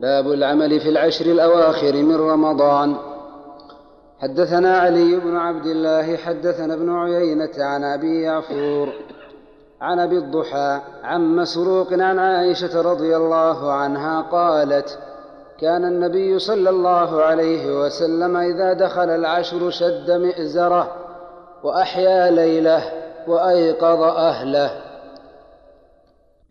باب العمل في العشر الأواخر من رمضان. حدثنا علي بن عبد الله حدثنا ابن عيينة عن أبي يعفور عن أبي الضحى عن مسروق عن عائشة رضي الله عنها قالت كان النبي صلى الله عليه وسلم إذا دخل العشر شد مئزرة وأحيا ليلة وأيقظ أهله.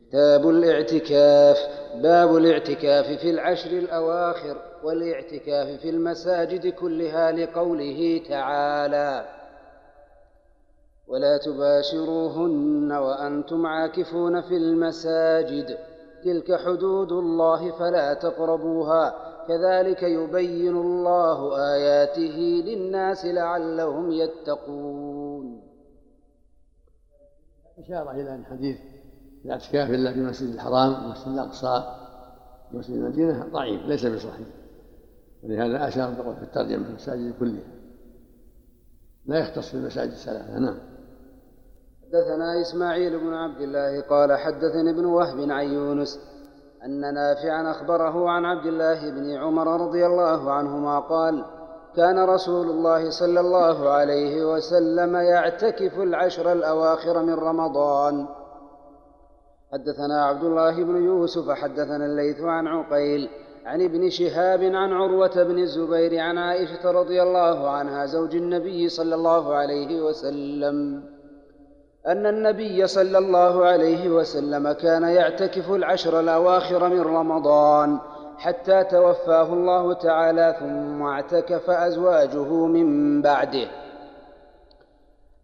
كتاب الاعتكاف. باب الاعتكاف في العشر الأواخر والاعتكاف في المساجد كلها لقوله تعالى ولا تباشروهن وأنتم عاكفون في المساجد تلك حدود الله فلا تقربوها. كذلك يبين الله آياته للناس لعلهم يتقون. إشارة إلى أن حديث الاعتكاف إلا في المسجد الحرام والمسجد الأقصى ومسجد المدينة ضعيف ليس بصحيح. ولهذا أشار في الترجمة المساجد كلها. لا يختص بالمساجد الثلاثة نعم. حدثنا إسماعيل بن عبد الله قال حدثني ابن وهب عن يونس أن نافعا أخبره عن عبد الله بن عمر رضي الله عنهما قال كان رسول الله صلى الله عليه وسلم يعتكف العشر الأواخر من رمضان. حدثنا عبد الله بن يوسف حدثنا الليث عن عقيل عن ابن شهاب عن عروة بن الزبير عن عائشة رضي الله عنها زوج النبي صلى الله عليه وسلم. أن النبي صلى الله عليه وسلم كان يعتكف العشر الأواخر من رمضان حتى توفاه الله تعالى ثم اعتكف أزواجه من بعده.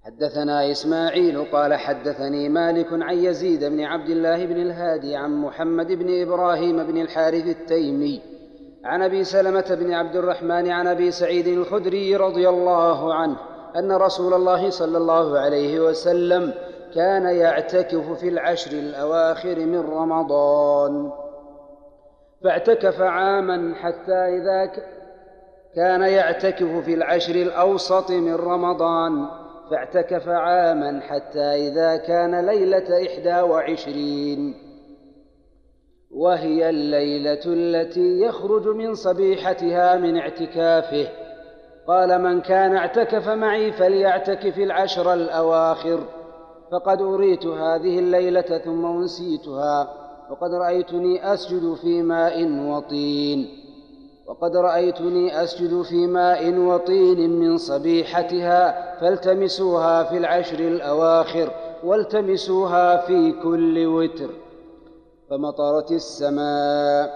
حدثنا إسماعيل قال حدثني مالك عن يزيد بن عبد الله بن الهادي عن محمد بن إبراهيم بن الحارث التيمي عن أبي سلمة بن عبد الرحمن عن أبي سعيد الخدري رضي الله عنه أن رسول الله صلى الله عليه وسلم كان يعتكف في العشر الأواخر من رمضان. فاعتكف عاما حتى إذا كان يعتكف في العشر الأوسط من رمضان. فاعتكف عاما حتى إذا كان ليلة إحدى وعشرين. وهي الليلة التي يخرج من صبيحتها من اعتكافه. قال من كان اعتكف معي فليعتكف العشر الأواخر. فقد أريت هذه الليلة ثم أنسيتها. وقد رأيتني أسجد في ماء وطين. وقد رأيتني أسجد في ماء وطين من صبيحتها فالتمسوها في العشر الأواخر والتمسوها في كل وتر. فمطرت السماء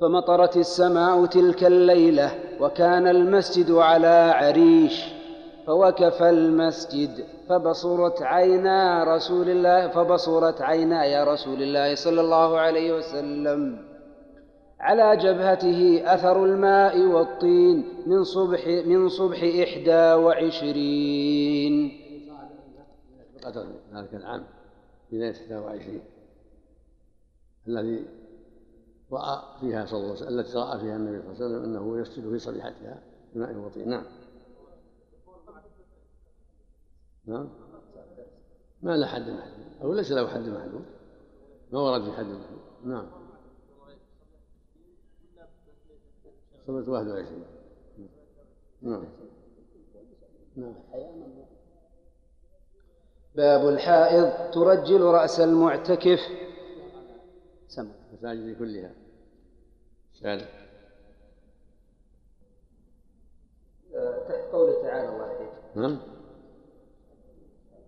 فمطرت السماء تلك الليلة وكان المسجد على عريش فوقف المسجد فبصرت عينا رسول الله فبصرت عيناي رسول الله صلى الله عليه وسلم. على جبهته أثر الماء والطين من صبح من صبح إحدى وعشرين. ذلك العام ليلة 21 الذي رأى فيها صلى الله عليه وسلم التي رأى فيها النبي صلى الله عليه وسلم أنه يسجد في صبيحتها بماء وطين. نعم. نعم. ما له حد محدود. أو ليس له حد محدود. ما ورد في حد محدود. نعم. سنة 21 نعم. نعم. باب الحائض ترجل رأس المعتكف. سمع المساجد كلها. سأل. تحت قوله تعالى الله نعم.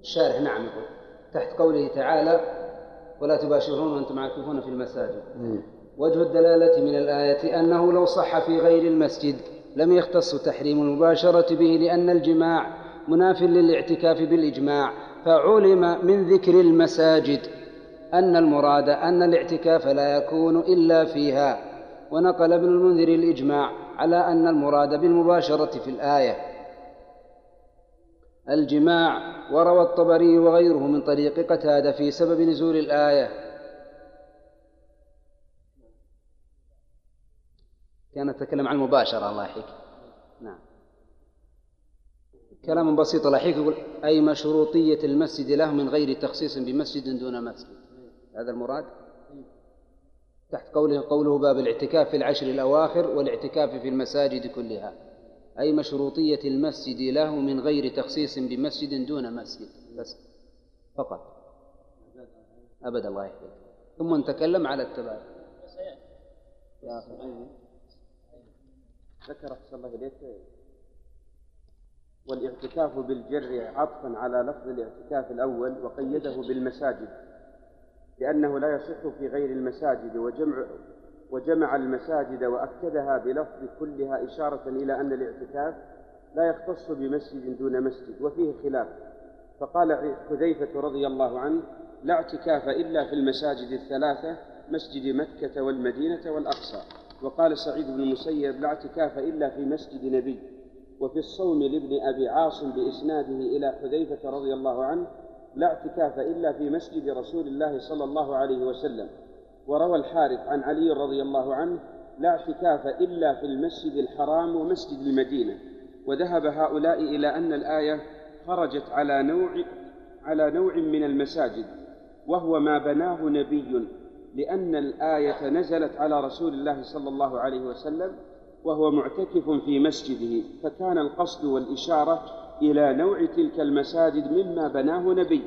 الشارح نعم يقول. تحت قوله تعالى ولا تباشرون وأنتم عاكفون في المساجد. وجه الدلالة من الآية أنه لو صح في غير المسجد لم يختص تحريم المباشرة به لأن الجماع مناف للاعتكاف بالإجماع فعلم من ذكر المساجد أن المراد أن الاعتكاف لا يكون إلا فيها. ونقل ابن المنذر الإجماع على أن المراد بالمباشرة في الآية. الجماع وروى الطبري وغيره من طريق قتادة في سبب نزول الآية كان يتكلم عن المباشرة الله يحييك. نعم. كلام بسيط الله يحييك يقول أي مشروطية المسجد له من غير تخصيص بمسجد دون مسجد. هذا المراد؟ تحت قوله قوله باب الاعتكاف في العشر الأواخر والاعتكاف في المساجد كلها. أي مشروطية المسجد له من غير تخصيص بمسجد دون مسجد. بس فقط. أبدا الله يحفظك ثم نتكلم على التبادل ذكر أحسن الله إليك والاعتكاف بالجر عطفا على لفظ الاعتكاف الأول وقيده بالمساجد لأنه لا يصح في غير المساجد وجمع وجمع المساجد وأكدها بلفظ كلها إشارة إلى أن الاعتكاف لا يختص بمسجد دون مسجد وفيه خلاف. فقال حذيفة رضي الله عنه لا اعتكاف إلا في المساجد الثلاثة مسجد مكة والمدينة والأقصى. وقال سعيد بن المسيب لا اعتكاف إلا في مسجد نبي وفي الصوم لابن أبي عاصم بإسناده إلى حذيفة رضي الله عنه لا اعتكاف إلا في مسجد رسول الله صلى الله عليه وسلم. وروى الحارث عن علي رضي الله عنه لا اعتكاف إلا في المسجد الحرام ومسجد المدينة. وذهب هؤلاء إلى أن الآية خرجت على نوع على نوع من المساجد وهو ما بناه نبي لأن الآية نزلت على رسول الله صلى الله عليه وسلم وهو معتكف في مسجده فكان القصد والإشارة إلى نوع تلك المساجد مما بناه نبي.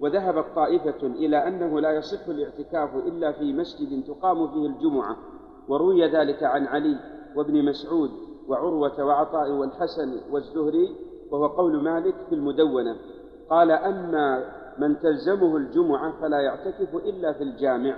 وذهبت طائفة إلى أنه لا يصح الاعتكاف إلا في مسجد تقام فيه الجمعة. وروي ذلك عن علي وابن مسعود وعروة وعطاء والحسن والزهري وهو قول مالك في المدونة. قال أما من تلزمه الجمعة فلا يعتكف إلا في الجامع.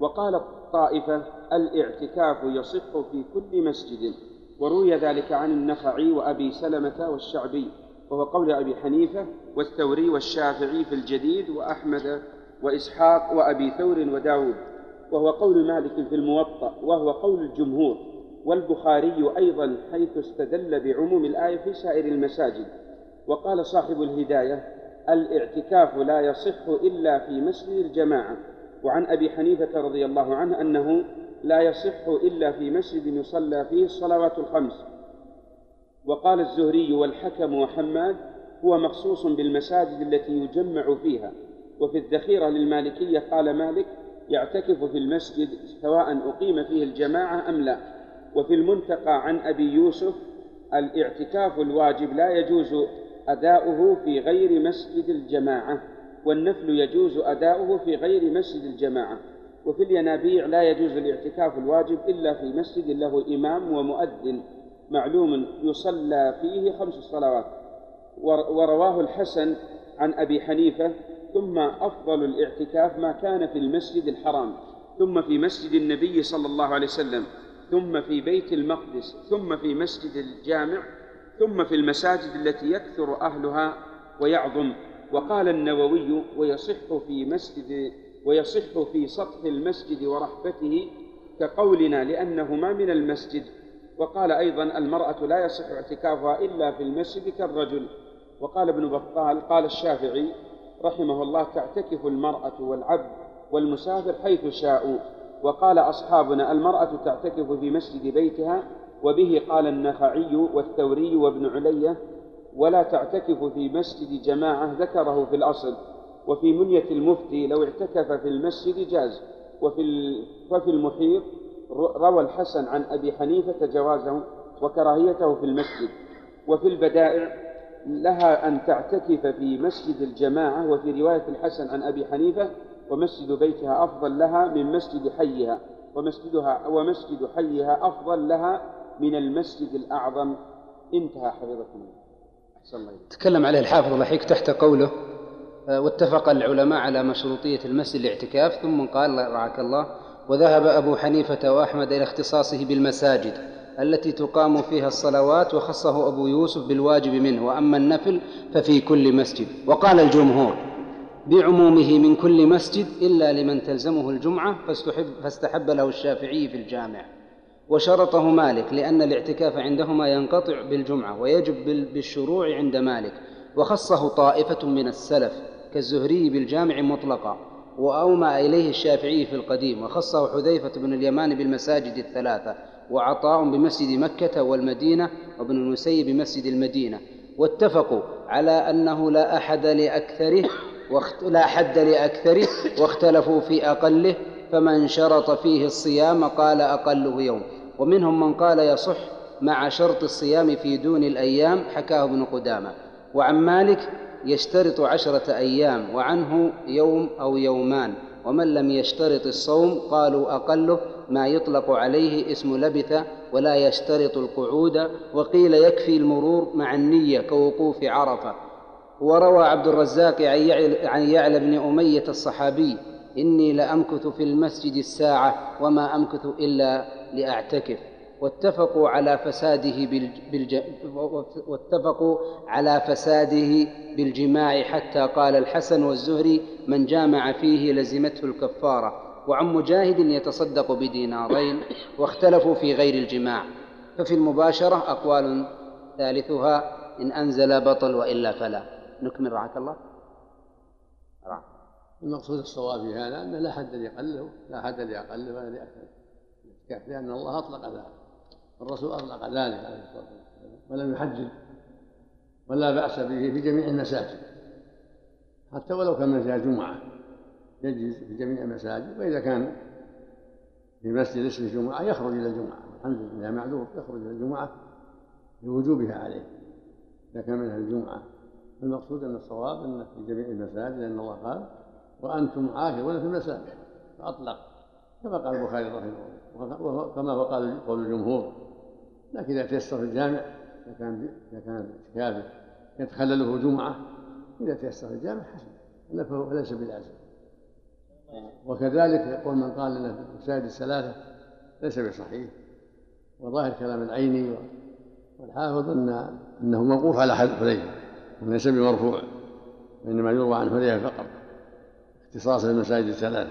وقالت طائفة الإعتكاف يصح في كل مسجد وروي ذلك عن النخعي وأبي سلمة والشعبي وهو قول أبي حنيفة والثوري والشافعي في الجديد وأحمد وإسحاق وأبي ثور وداود وهو قول مالك في الموطأ وهو قول الجمهور والبخاري أيضا حيث استدل بعموم الآية في سائر المساجد. وقال صاحب الهداية الإعتكاف لا يصح إلا في مسجد الجماعة. وعن أبي حنيفة رضي الله عنه أنه لا يصح إلا في مسجد يصلى فيه الصلوات الخمس. وقال الزهري والحكم وحماد هو مخصوص بالمساجد التي يجمع فيها وفي الذخيرة للمالكية قال مالك يعتكف في المسجد سواء أقيم فيه الجماعة أم لا. وفي المنتقى عن أبي يوسف الاعتكاف الواجب لا يجوز أداؤه في غير مسجد الجماعة. والنفل يجوز أداؤه في غير مسجد الجماعة. وفي الينابيع لا يجوز الاعتكاف الواجب إلا في مسجد له إمام ومؤذن معلوم يصلى فيه خمس صلوات. ورواه الحسن عن أبي حنيفة ثم أفضل الاعتكاف ما كان في المسجد الحرام ثم في مسجد النبي صلى الله عليه وسلم ثم في بيت المقدس ثم في مسجد الجامع ثم في المساجد التي يكثر أهلها ويعظم. وقال النووي ويصح في مسجد ويصح في سطح المسجد ورحبته كقولنا لأنه ما من المسجد. وقال أيضا المرأة لا يصح اعتكافها إلا في المسجد كالرجل. وقال ابن بطال قال الشافعي رحمه الله تعتكف المرأة والعبد والمسافر حيث شاءوا. وقال أصحابنا المرأة تعتكف في مسجد بيتها وبه قال النخعي والثوري وابن علية ولا تعتكف في مسجد جماعة ذكره في الأصل وفي منية المفتي لو اعتكف في المسجد جاز وفي وفي المحيط روى الحسن عن أبي حنيفة جوازه وكراهيته في المسجد. وفي البدائع لها أن تعتكف في مسجد الجماعة وفي رواية الحسن عن أبي حنيفة ومسجد بيتها أفضل لها من مسجد حيها ومسجدها ومسجد حيها أفضل لها من المسجد الأعظم. انتهى حفظكم الله. تكلم عليه الحافظ الحيك تحت قوله آه، واتفق العلماء على مشروطية المسجد الاعتكاف ثم قال رعاك الله. وذهب أبو حنيفة وأحمد إلى اختصاصه بالمساجد التي تقام فيها الصلوات وخصه أبو يوسف بالواجب منه وأما النفل ففي كل مسجد. وقال الجمهور بعمومه من كل مسجد إلا لمن تلزمه الجمعة فاستحب, فاستحب له الشافعي في الجامع. وشرطه مالك لأن الاعتكاف عندهما ينقطع بالجمعة ويجب بالشروع عند مالك. وخصه طائفة من السلف كالزهري بالجامع مطلقا وأومى إليه الشافعي في القديم. وخصه حذيفة بن اليمان بالمساجد الثلاثة وعطاء بمسجد مكة والمدينة وابن المسيب بمسجد المدينة. واتفقوا على أنه لا أحد لأكثره لا حد لأكثره واختلفوا في أقله فمن شرط فيه الصيام قال أقله يوم. ومنهم من قال يصح مع شرط الصيام في دون الأيام حكاه ابن قدامة. وعن مالك يشترط عشرة أيام وعنه يوم أو يومان. ومن لم يشترط الصوم قالوا أقله ما يطلق عليه اسم لبث ولا يشترط القعود. وقيل يكفي المرور مع النية كوقوف عرفة. وروى عبد الرزاق عن يعلى بن أمية الصحابي إني لأمكث في المسجد الساعة وما أمكث إلا لأعتكف. واتفقوا على فساده بالج... واتفقوا على فساده بالجماع حتى قال الحسن والزهري من جامع فيه لزمته الكفارة. وعن مجاهد يتصدق بدينارين واختلفوا في غير الجماع. ففي المباشرة أقوال ثالثها إن أنزل بطل وإلا فلا. نكمل رعاك الله. المقصود الصواب في هذا أن لا حد لأقله لا حد لأقله ولا لأكثر لأن الله أطلق ذلك الرسول أطلق ذلك عليه الصلاة والسلام ولم يحدد ولا بأس به في جميع المساجد حتى ولو كان مسجد جمعة يجلس في جميع المساجد وإذا كان في مسجد اسمه الجمعة يخرج إلى الجمعة الحمد لله معذور يخرج إلى الجمعة لوجوبها عليه إذا كان منها الجمعة المقصود أن الصواب أن في جميع المساجد لأن الله قال وأنتم عاكفون في المساجد. فأطلق كما قال البخاري رحمه الله. وكما هو قال قول الجمهور. لكن إذا تيسر في الجامع إذا كان إذا كان اعتكافه يتخلله جمعة إذا تيسر في الجامع حسن. فليس بلازم. وكذلك يقول من قال إن المساجد الثلاثة ليس بصحيح. وظاهر كلام العيني والحافظ ان أنه موقوف على حذيفة وليس بمرفوع وإنما يروى عن حذيفة فقط. اختصاصا بالمساجد الثلاثة.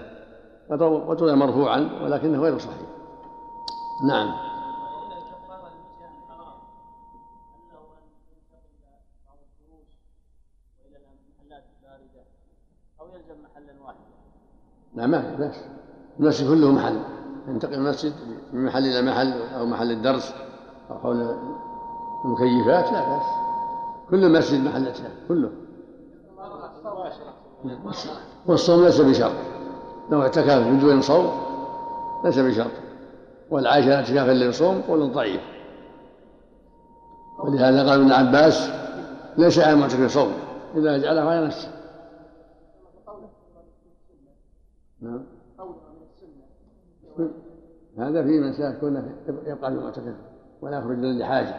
وروي مرفوعا ولكنه غير صحيح. نعم. لا ما في بأس. المسجد كله محل. ينتقل المسجد من محل إلى محل أو محل الدرس أو حول المكيفات لا بأس. كل المسجد محل اعتكاف كله. والصوم ليس بشرط. لو اعتكف بدون صوم ليس بشرط. والعائشة اعتكافا للصوم قول ضعيف. ولهذا قال ابن عباس ليس على المعتكف صوم إذا جعله على نفسه. نعم. هذا في من سيكون يبقى المعتكف ولا يخرج الا لحاجه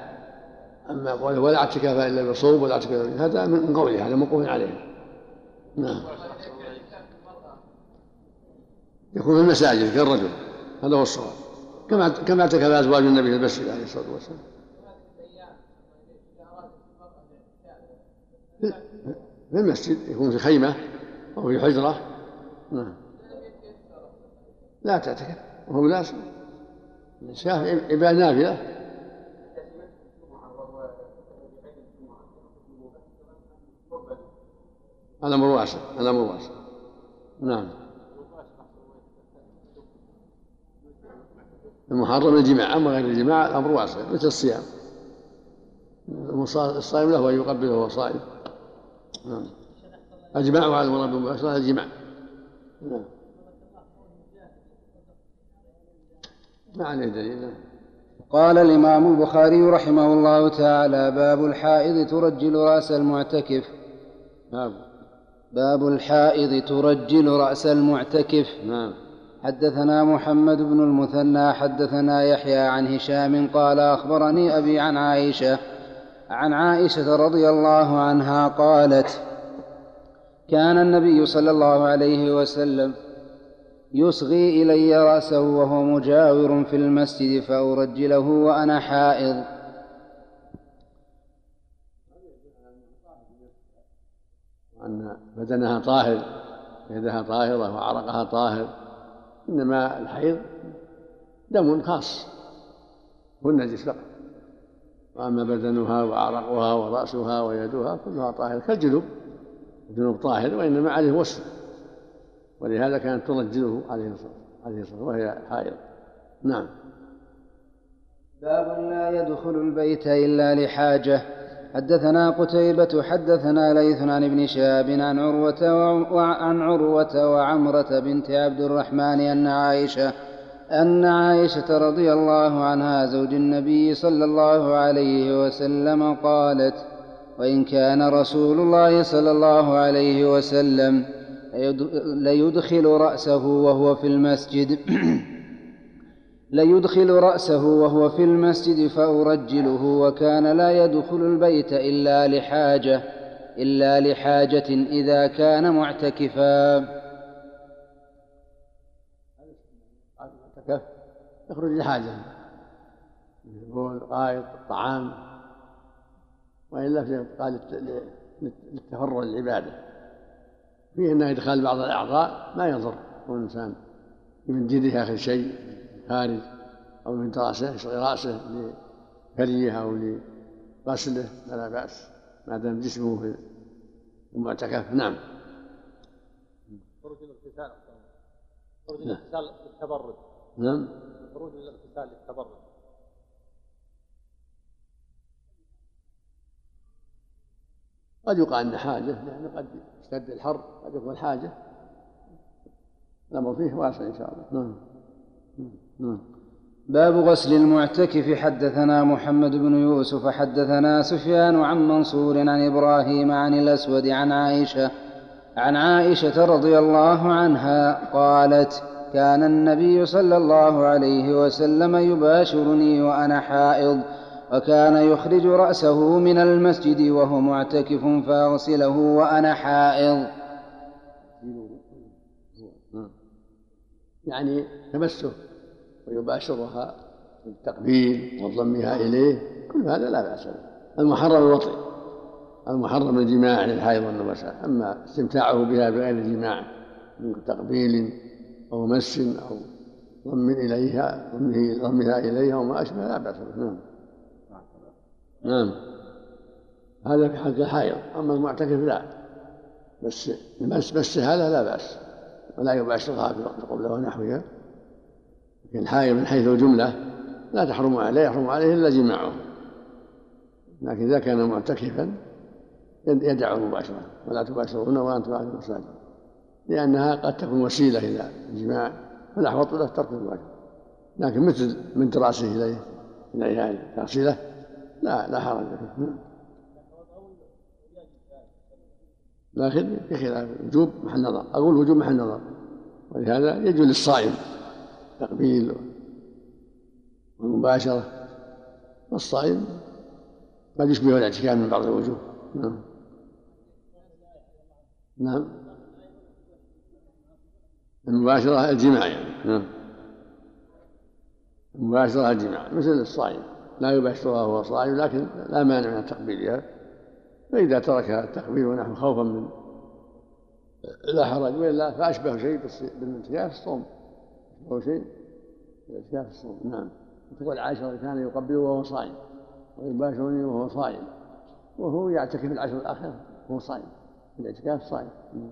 أما قوله ولا اعتكاف إلا بصوم ولا اعتكاف هذا من قوله هذا موقوف عليه. نعم. يكون في المساجد كالرجل هذا هو الصواب. كما كما اعتكف أزواج النبي في المسجد عليه الصلاة والسلام. في المسجد يكون في خيمة أو في حجرة. نعم. لا تعتكف وهو لازم الشافعي عبادة نافلة. الأمر واسع. الأمر واسع. نعم. المحرم الجماع أما غير الجماع الأمر واسع مثل الصيام. الصائم له أن يقبله وهو صائم. نعم. الجماع على المراد بالمباشرة الجماع. نعم. ما عليه دليل. قال الإمام البخاري رحمه الله تعالى باب الحائض ترجل رأس المعتكف. باب باب الحائض ترجل رأس المعتكف. نعم. حدثنا محمد بن المثنى حدثنا يحيى عن هشام قال أخبرني أبي عن عائشة عن عائشة رضي الله عنها قالت كان النبي صلى الله عليه وسلم يصغي إلي رأسه وهو مجاور في المسجد فأرجله وأنا حائض. وأن بدنها طاهر يدها طاهرة وعرقها طاهر. إنما الحيض دم خاص هو النجس فقط. وأما بدنها وعرقها ورأسها ويدها كلها طاهر كالجنوب الجنوب طاهر وإنما عليه وصف. ولهذا كانت ترجله عليه الصلاة والسلام وهي حائض. نعم. باب لا يدخل البيت إلا لحاجة. حدثنا قتيبة حدثنا ليث عن ابن شهاب عن عروة وعن عروة وعمرة بنت عبد الرحمن أن عائشة أن عائشة رضي الله عنها زوج النبي صلى الله عليه وسلم قالت: وإن كان رسول الله صلى الله عليه وسلم ليدخل رأسه وهو في المسجد. ليدخل رأسه وهو في المسجد فأرجله وكان لا يدخل البيت إلا لحاجة إلا لحاجة إذا كان معتكفا. يخرج لحاجة. البول غائط الطعام. وإلا في قال للتفرغ للعبادة. فيه أنه إدخال بعض الأعضاء ما يضر. الإنسان من جده آخر شيء. خارج أو من رأسه يصغي رأسه لكريه أو لغسله فلا بأس. ما دام جسمه في المعتكف. نعم. خروج الإغتسال. خروج الإغتسال للتبرد نعم. خروج الإغتسال للتبرد قد يقال أن حاجة. لأن قد اشتد الحر قد يكون حاجة. الأمر فيه واسع إن شاء الله. نعم نعم. باب غسل المعتكف حدثنا محمد بن يوسف حدثنا سفيان عن منصور عن إبراهيم عن الأسود عن عائشة عن عائشة رضي الله عنها قالت كان النبي صلى الله عليه وسلم يباشرني وأنا حائض وكان يخرج رأسه من المسجد وهو معتكف فأغسله وأنا حائض. يعني تمسه ويباشرها بالتقبيل وضمها إليه. كل هذا لا بأس به. المحرم الوطي المحرم الجماع للحائض والنبساء أما استمتاعه بها بغير جماع من تقبيل أو مس أو ضم إليها ضمها إليها وما أشبه لا بأس به. نعم. نعم. هذا في حق الحائض أما المعتكف لا. بس بس بس هذا لا بأس. ولا يباشرها في وقت قبله ونحوها لكن حائض من حيث الجملة لا تحرم عليه يحرم عليه إلا جماعة. لكن إذا كان معتكفا يدع المباشرة ولا تباشرون وأنتم أهل المساجد. لأنها قد تكون وسيلة إلى الجماع فالأحوط له ترك المباشرة لكن مثل من رأسه إليه إليها تغسيله لا لا حرج فيه. لكن بخلاف الوجوب محل نظر. أقول الوجوب محل نظر. ولهذا يجوز للصائم التقبيل والمباشرة والصائم. قد يشبه الاعتكاف من بعض الوجوه. نعم. نعم. المباشرة الجماع يعني. نعم. المباشرة الجماع مثل الصائم. لا يباشرها وهو صائم لكن لا مانع من تقبيلها. فإذا ترك التقبيل ونحو خوفا من لا حرج. وإلا فأشبه شيء بالاعتكاف الصوم. أشبه شيء؟ بالاعتكاف الصوم نعم. تقول عائشة كان يقبل وهو صائم ويباشرني وهو صائم. وهو يعتكف العشر الآخرة وهو صائم. الاعتكاف صائم. نعم.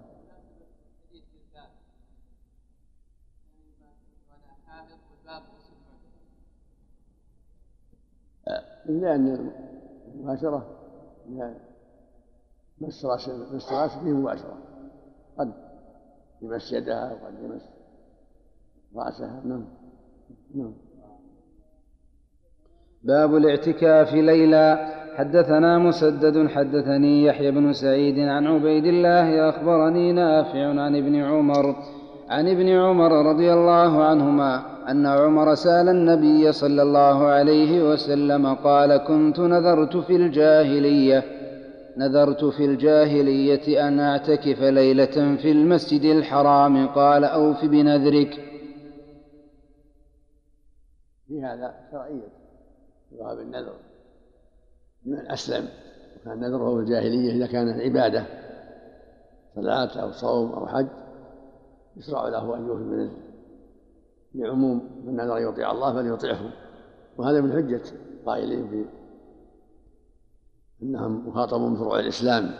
لأن المباشرة مس رأس مس راس فيه مباشرة. قد يمس يدها وقد يمس رأسها نعم نعم. باب الاعتكاف ليلا حدثنا مسدد حدثني يحيى بن سعيد عن عبيد الله أخبرني نافع عن ابن عمر عن ابن عمر رضي الله عنهما أن عمر سأل النبي صلى الله عليه وسلم قال كنت نذرت في الجاهلية نذرت في الجاهلية أن أعتكف ليلة في المسجد الحرام قال أوف بنذرك. في هذا شرعية. جواب النذر. من أسلم. وكان نذره في الجاهلية إذا كانت عبادة. صلاة أو صوم أو حج. يشرع له أن يوفي بنذره لعموم من نذر يطيع الله فليطيعه وهذا من حجة قائلين في أنهم مخاطبون بفروع الإسلام.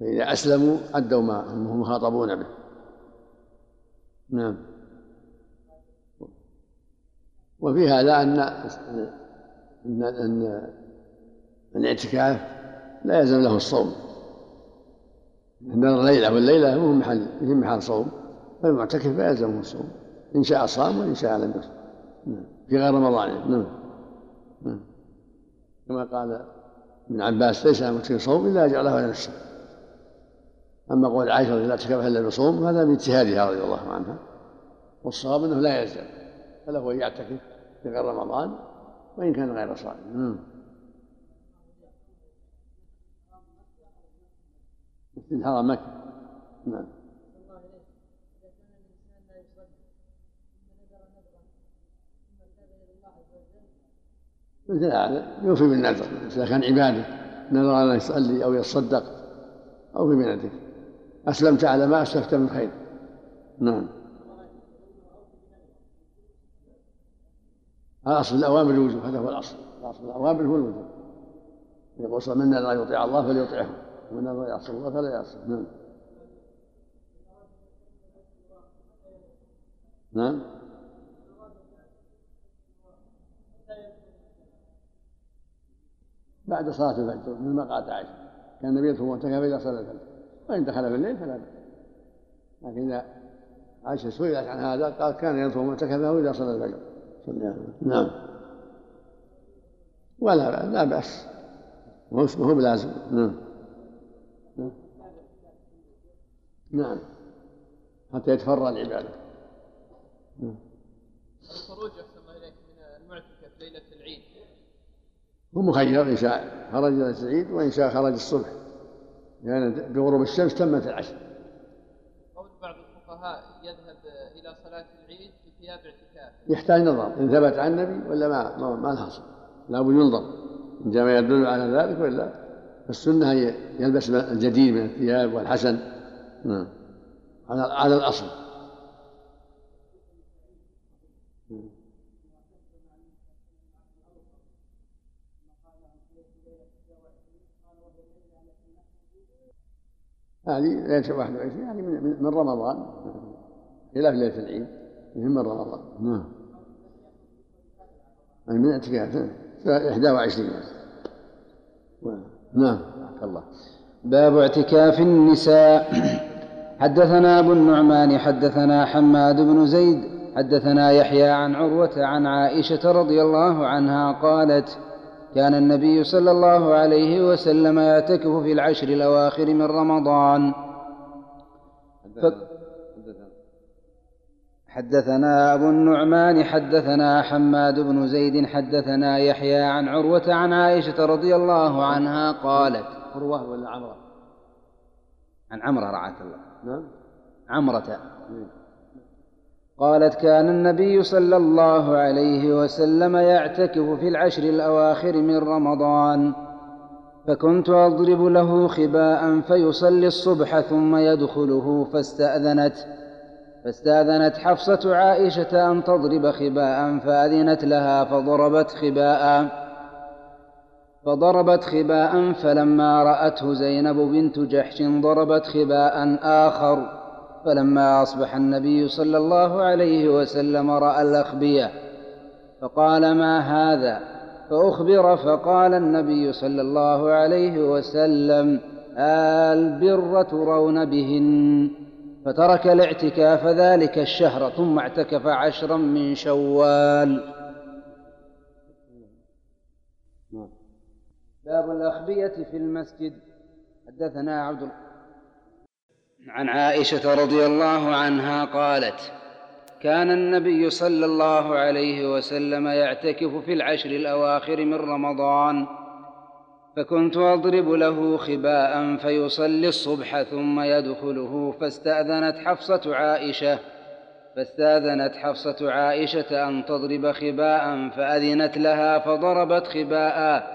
فإذا أسلموا أدوا ما هم مخاطبون به. نعم. وفي هذا أن أن أن الاعتكاف لا يلزم له الصوم. النذر ليلة والليلة مو محل في محل صوم. فالمعتكف لا يلزمه الصوم. إن شاء صام وإن شاء لم يصم نعم. في غير رمضان. نعم. نعم. كما قال ابن عباس ليس المعتكف صوم إلا أجعله على نفسه أما قول عائشة لا اعتكف إلا بصوم هذا باجتهادها رضي الله عنها. والصواب أنه لا يلزم فله أن يعتكف غير رمضان وإن كان غير صائم. نعم الحرام مكة. نعم. مثل هذا يوفي بالنذر إذا كان عبادة نذر أن يصلي أو يتصدق أو في بنذره أسلمت على ما أسلفت من خير. نعم. الأصل الأوامر الوجوب هذا هو الأصل. الأصل الأوامر هو الوجوب. يقول صلى من لا يطيع الله فليطعه ومن لا يعصي الله فلا يعصي نعم. نعم. بعد صلاة الفجر مثل ما قالت عائشة كان النبي يدخل معتكف إذا صلى الفجر. وإن دخل في الليل فلا بأس. لكن إذا عائشة سئلت عن هذا قال كان يدخل معتكفه إذا صلى الفجر. نعم. ولا لا بأس. هو بلازم. نعم. نعم. حتى يتفرع العبادة. نعم. الخروج أحسن الله إليك من المعتكف ليلة العيد. هو مخير إن شاء خرج ليلة العيد وإن شاء خرج الصبح. لأن يعني بغروب الشمس تمت العشر قول بعض الفقهاء يذهب إلى صلاة العيد في ثياب اعتكاف يحتاج نظر إن ثبت عن النبي ولا ما ما, ما لها لابد ينظر إن جاء ما يدل على ذلك ولا فالسنة هي يلبس الجديد من الثياب والحسن. نعم. على على الأصل. هذه ليلة 21 يعني من, من رمضان خلاف ليلة العيد. من رمضان نعم. يعني من اعتكاف 21 نعم. الله. باب اعتكاف النساء. حدثنا أبو النعمان حدثنا حماد بن زيد حدثنا يحيى عن عروة عن عائشة رضي الله عنها قالت كان النبي صلى الله عليه وسلم يعتكف في العشر الأواخر من رمضان. ف... حدثنا أبو النعمان حدثنا حماد بن زيد حدثنا يحيى عن عروة عن عائشة رضي الله عنها قالت عروة ولا عمرة؟ عن عمرة رعاك الله. نعم. عمرة. قالت كان النبي صلى الله عليه وسلم يعتكف في العشر الأواخر من رمضان فكنت أضرب له خباء فيصلي الصبح ثم يدخله فاستأذنت. فاستأذنت حفصة عائشة أن تضرب خباء فأذنت لها فضربت خباء. فضربت خباء فلما رأته زينب بنت جحش ضربت خباء آخر. فلما أصبح النبي صلى الله عليه وسلم رأى الأخبية. فقال ما هذا؟ فأخبر فقال النبي صلى الله عليه وسلم البر ترون بهن. فترك الاعتكاف ذلك الشهر ثم اعتكف عشرا من شوال. باب الأخبية في المسجد. حدثنا عبد عن عائشة رضي الله عنها قالت كان النبي صلى الله عليه وسلم يعتكف في العشر الأواخر من رمضان. فكنت أضرب له خباء فيصلي الصبح ثم يدخله فاستأذنت حفصة عائشة فاستأذنت حفصة عائشة أن تضرب خباء فأذنت لها فضربت خباء.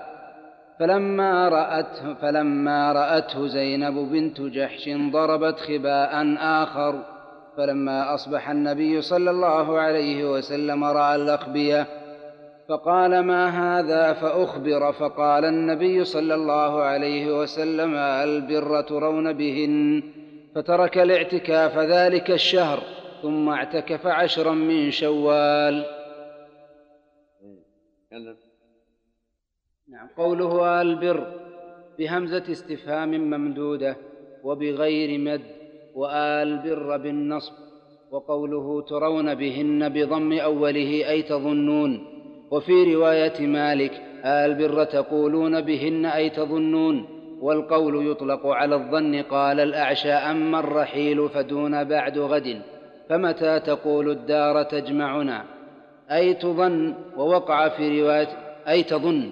فلما رأته فلما رأته زينب بنت جحش ضربت خباء آخر فلما أصبح النبي صلى الله عليه وسلم رأى الأخبية فقال ما هذا فأخبر فقال النبي صلى الله عليه وسلم البر ترون بهن فترك الاعتكاف ذلك الشهر ثم اعتكف عشرا من شوال. نعم قوله البر بهمزة استفهام ممدودة وبغير مد وآل بر بالنصب وقوله ترون بهن بضم أوله أي تظنون. وفي رواية مالك آل بر تقولون بهن أي تظنون؟ والقول يطلق على الظن قال الأعشى أما الرحيل فدون بعد غد فمتى تقول الدار تجمعنا؟ أي تظن ووقع في رواية أي تظن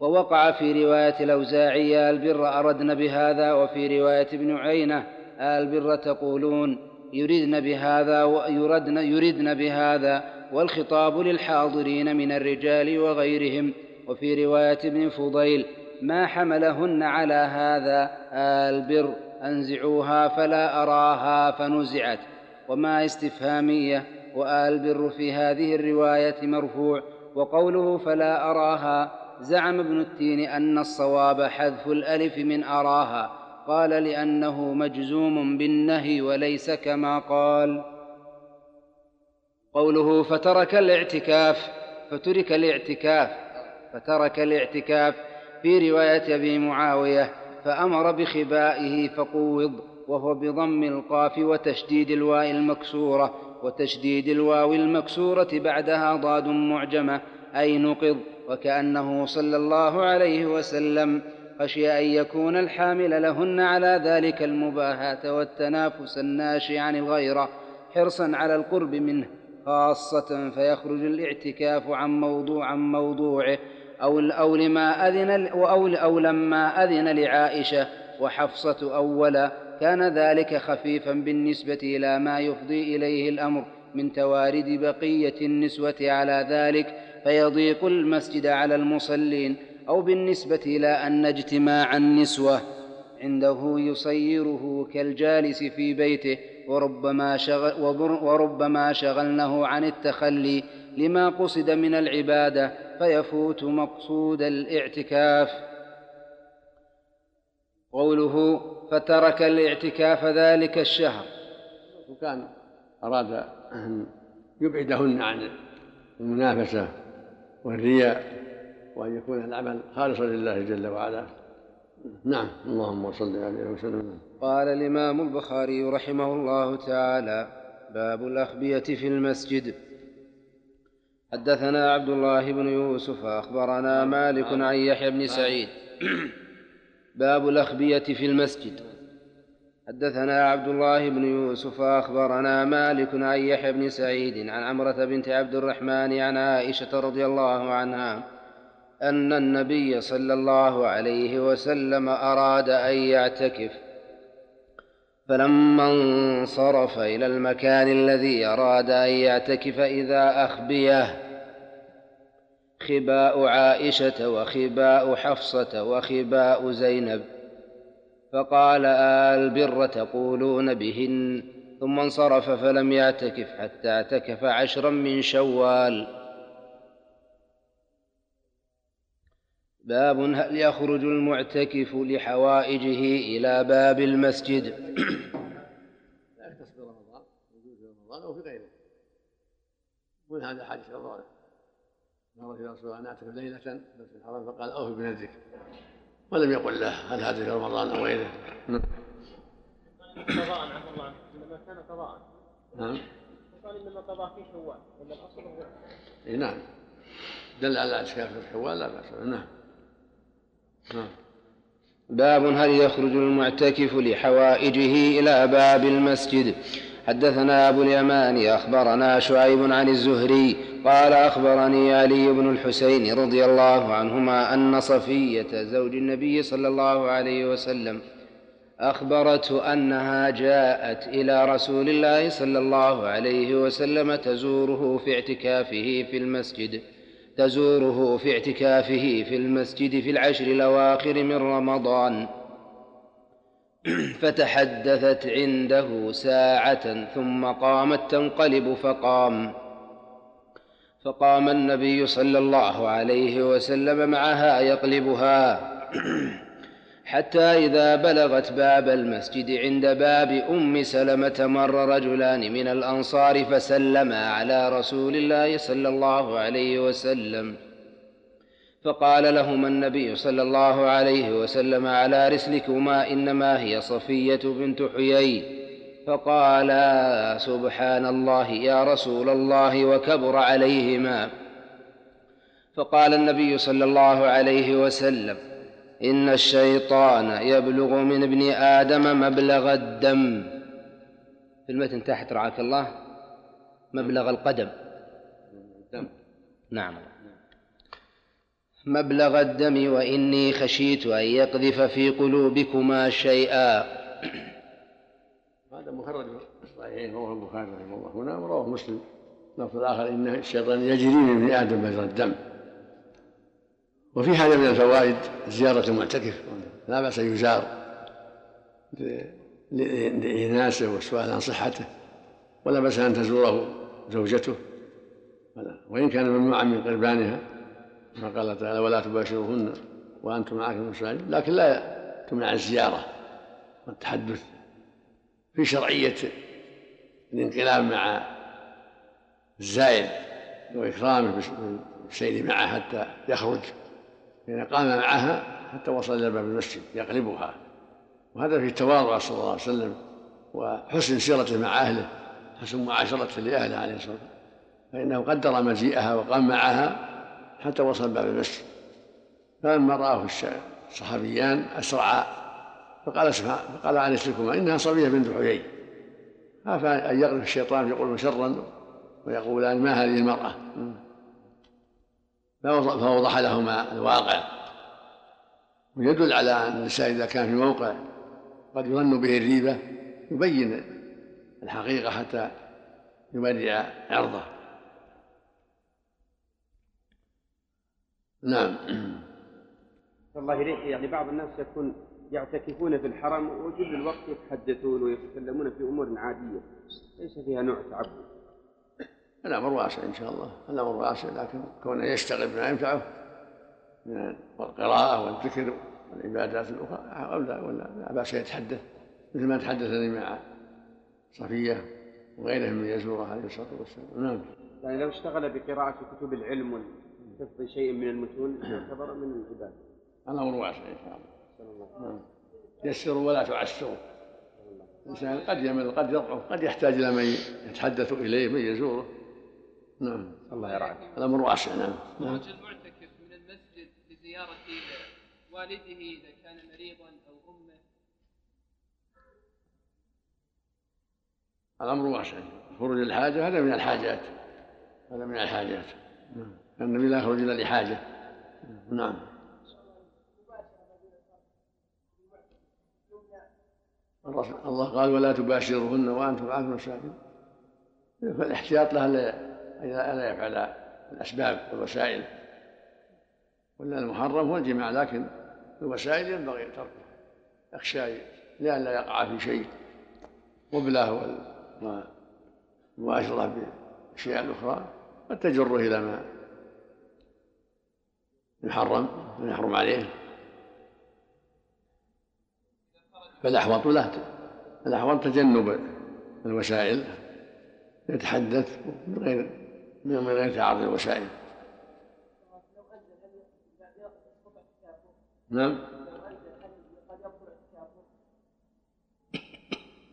ووقع في رواية الأوزاعي البر أردن بهذا. وفي رواية ابن عينة البر تقولون يردن بهذا ويردن يردن بهذا. والخطاب للحاضرين من الرجال وغيرهم. وفي رواية ابن فضيل ما حملهن على هذا البر أنزعوها فلا أراها فنزعت. وما استفهامية وآل بر في هذه الرواية مرفوع. وقوله فلا أراها زعم ابن التين أن الصواب حذف الألف من أراها. قال لأنه مجزوم بالنهي وليس كما قال. قوله فترك الاعتكاف فترك الاعتكاف فترك الاعتكاف في رواية أبي معاوية فأمر بخبائه فقوض وهو بضم القاف وتشديد الواء المكسورة وتشديد الواو المكسورة بعدها ضاد معجمة أي نقض وكأنه صلى الله عليه وسلم خشي أن يكون الحامل لهن على ذلك المباهاة والتنافس الناشئ عن الغيرة حرصا على القرب منه. خاصة فيخرج الاعتكاف عن موضوع عن موضوعه أو أو لما أذن أو أو لما أذن لعائشة وحفصة أولا كان ذلك خفيفا بالنسبة إلى ما يفضي إليه الأمر من توارد بقية النسوة على ذلك فيضيق المسجد على المصلين أو بالنسبة إلى أن اجتماع النسوة عنده يصيره كالجالس في بيته وربما, شغل وربما شغلنه عن التخلي لما قصد من العبادة فيفوت مقصود الاعتكاف. قوله فترك الاعتكاف ذلك الشهر وكان أراد أن يبعدهن عن المنافسة والرياء وأن يكون العمل خالصا لله جل وعلا. نعم اللهم صل عليه وسلم. قال الإمام البخاري رحمه الله تعالى باب الأخبية في المسجد. حدثنا عبد الله بن يوسف أخبرنا مالك عن يحيى بن سعيد. باب الأخبية في المسجد. حدثنا عبد الله بن يوسف أخبرنا مالك عن يحيى بن سعيد عن عمرة بنت عبد الرحمن عن عائشة رضي الله عنها أن النبي صلى الله عليه وسلم أراد أن يعتكف. فلما انصرف إلى المكان الذي أراد أن يعتكف إذا أخبيه خباء عائشة وخباء حفصة وخباء زينب فقال آل بر تقولون بهن؟ ثم انصرف فلم يعتكف حتى اعتكف عشرا من شوال. باب هل يخرج المعتكف لحوائجه إلى باب المسجد؟ لا يختص برمضان يجوز في رمضان أو في غيره. من هذا حديث رمضان قال يا رسول الله أنا أعتكف ليلة في الحرم فقال أوفي بنذرك ولم يقل له هل هذا في رمضان أو غيره. قضاء عفى الله انما كان قضاء نعم. قال انما قضاء في شوال ولا الاصل هو نعم. دل على اعتكاف في شوال لا بأس نعم. باب هل يخرج المعتكف لحوائجه إلى باب المسجد؟ حدثنا أبو اليمان أخبرنا شعيب عن الزهري قال أخبرني علي بن الحسين رضي الله عنهما أن صفية زوج النبي صلى الله عليه وسلم أخبرته أنها جاءت إلى رسول الله صلى الله عليه وسلم تزوره في اعتكافه في المسجد. تزوره في اعتكافه في المسجد في العشر الأواخر من رمضان. فتحدثت عنده ساعة ثم قامت تنقلب فقام. فقام النبي صلى الله عليه وسلم معها يقلبها. حتى إذا بلغت باب المسجد عند باب أم سلمة مر رجلان من الأنصار فسلما على رسول الله صلى الله عليه وسلم. فقال لهما النبي صلى الله عليه وسلم على رسلكما إنما هي صفية بنت حيي. فقالا سبحان الله يا رسول الله وكبر عليهما. فقال النبي صلى الله عليه وسلم إن الشيطان يبلغ من ابن آدم مبلغ الدم. في المتن تحت رعاك الله مبلغ القدم. الدم نعم. مبلغ الدم وإني خشيت أن يقذف في قلوبكما شيئا. هذا مخرج. الصحيحين رواه البخاري رحمه الله. هنا ورواه مسلم. لفظ الآخر إن الشيطان يجري من ابن آدم مجرى الدم. وفي هذا من الفوائد زيارة المعتكف لا بأس أن يزار لإناسه والسؤال عن صحته ولا بأس أن تزوره زوجته. وإن كان ممنوعا من قربانها كما قال تعالى ولا تباشروهن وأنتم معاكم المساجد لكن لا تمنع الزيارة والتحدث في شرعية الانقلاب مع الزائر وإكرامه بالسير معه حتى يخرج. فإن قام معها حتى وصل إلى باب المسجد يقلبها. وهذا في تواضع صلى الله عليه وسلم وحسن سيرته مع أهله حسن معاشرته لأهله عليه الصلاة والسلام. فإنه قدر مجيئها وقام معها حتى وصل باب المسجد. فلما رآه الصحابيان أسرعا فقال فقال عن يسلكما إنها صبية بنت حيي. خاف أن يغرف الشيطان يقول شرا ويقولان ما هذه المرأة؟ فوضح لهما الواقع. ويدل على أن الإنسان إذا كان في موقع قد يظن به الريبة يبين الحقيقة حتى يبرع عرضه. نعم. الله إليك. يعني بعض الناس يكون يعتكفون في الحرم وجل الوقت يتحدثون ويتكلمون في أمور عادية ليس فيها نوع تعبد. الأمر واسع إن شاء الله الأمر واسع لكن كونه يشتغل بما ينفعه من القراءة والذكر والعبادات الأخرى ولا ولا لا بأس يتحدث مثل ما تحدثني مع صفية وغيرها من يزوره عليه الصلاة والسلام. نعم. يعني لو اشتغل بقراءة كتب العلم وحفظ شيء من المتون يعتبر من العبادة. الأمر واسع إن شاء الله. نعم. يسروا ولا تعسروا الإنسان قد يمل قد يضعف قد يحتاج إلى من يتحدث إليه من يزوره. نعم. الله يرعاك. الأمر واسع نعم. نعم خروج المعتكف من المسجد لزيارة والده إذا كان مريضا أو أمه؟ الأمر واسع. خروج الحاجة هذا من الحاجات. هذا من الحاجات. نعم. النبي لا يخرج إلا لحاجة. نعم. الله قال ولا تباشرهن وأنتم معكم مساكن فالاحتياط له ألا يفعل الأسباب والوسائل. ولا المحرم هو الجماع لكن الوسائل ينبغي تركها. يخشى لئلا يقع في شيء قبله والمباشرة بالأشياء الأخرى قد تجره إلى ما يحرم ويحرم عليه. فالأحوط له الأحوط تجنب الوسائل يتحدث من غير من غير تعرض الوسائل نعم.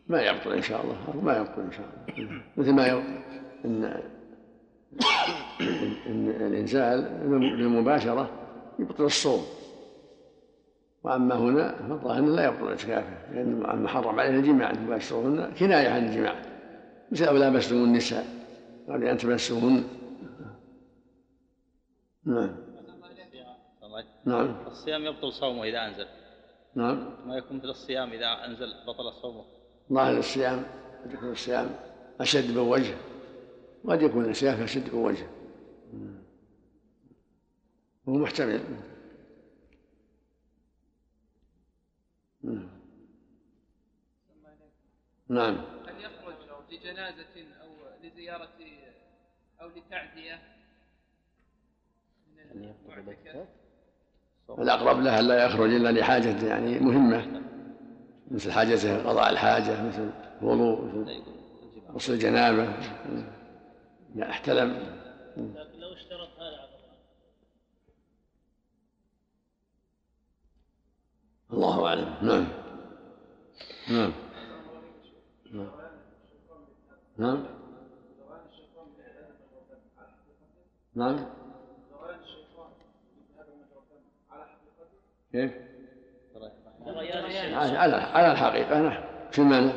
ما يبطل إن شاء الله ما يبطل إن شاء الله. مثل ما ان ان الإنسان للمباشره يبطل الصوم. وأما هنا فالظاهر لا يبطل اعتكافه لأن المحرم عليه الجماع. يباشرهن كناية عن الجماع. مثل أو لامستم النساء. قبل ان تمسوهن نعم. نعم. الصيام يبطل صومه إذا أنزل. نعم. ما يكون مثل الصيام إذا أنزل بطل صومه. ظاهر الصيام قد يكون الصيام أشد من وجه وقد يكون الصيام أشد من وجه هو محتمل. نعم. هل يخرج لجنازة أو لزيارة أو للتعزية أن يقتضي الأقرب له ألا يخرج إلا لحاجة يعني مهمة مثل حاجته قضاء الحاجة مثل الوضوء مثل غسل الجنابة. احتلم. لكن لو اشترط هذا الله أعلم. نعم. نعم. نعم. نعم كيف؟ على على الحقيقة نعم شو المعنى؟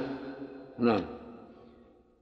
نعم